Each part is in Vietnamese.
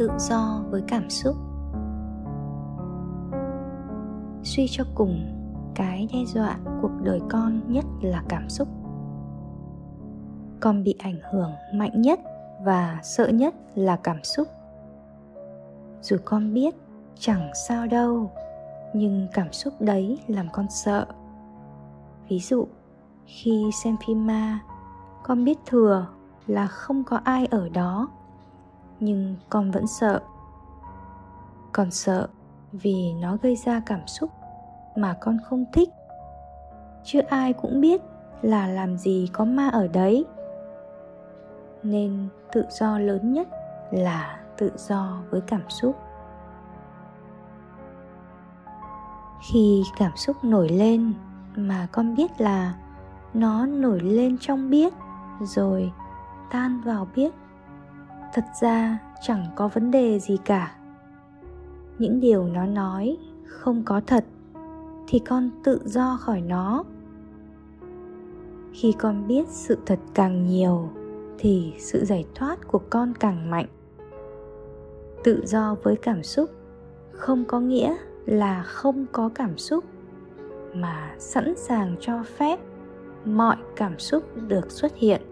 tự do với cảm xúc. Suy cho cùng, cái đe dọa cuộc đời con nhất là cảm xúc. Con bị ảnh hưởng mạnh nhất và sợ nhất là cảm xúc. Dù con biết chẳng sao đâu, nhưng cảm xúc đấy làm con sợ. Ví dụ, khi xem phim ma, con biết thừa là không có ai ở đó nhưng con vẫn sợ. Con sợ vì nó gây ra cảm xúc mà con không thích. Chứ ai cũng biết là làm gì có ma ở đấy. Nên tự do lớn nhất là tự do với cảm xúc. Khi cảm xúc nổi lên mà con biết là nó nổi lên trong biết, rồi tan vào biết thật ra chẳng có vấn đề gì cả. Những điều nó nói không có thật thì con tự do khỏi nó. Khi con biết sự thật càng nhiều thì sự giải thoát của con càng mạnh. Tự do với cảm xúc không có nghĩa là không có cảm xúc, mà sẵn sàng cho phép mọi cảm xúc được xuất hiện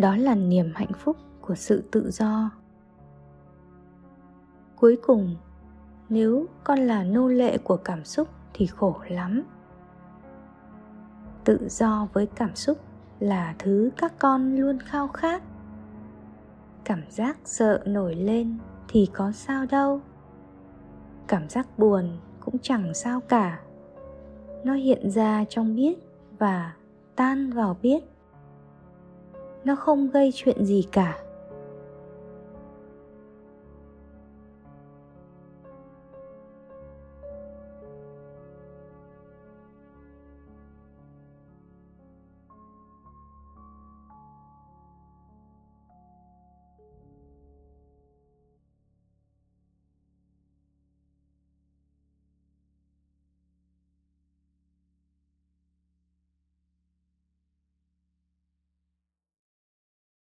đó là niềm hạnh phúc của sự tự do. Cuối cùng, nếu con là nô lệ của cảm xúc thì khổ lắm. Tự do với cảm xúc là thứ các con luôn khao khát. Cảm giác sợ nổi lên thì có sao đâu. Cảm giác buồn cũng chẳng sao cả. Nó hiện ra trong biết và tan vào biết nó không gây chuyện gì cả.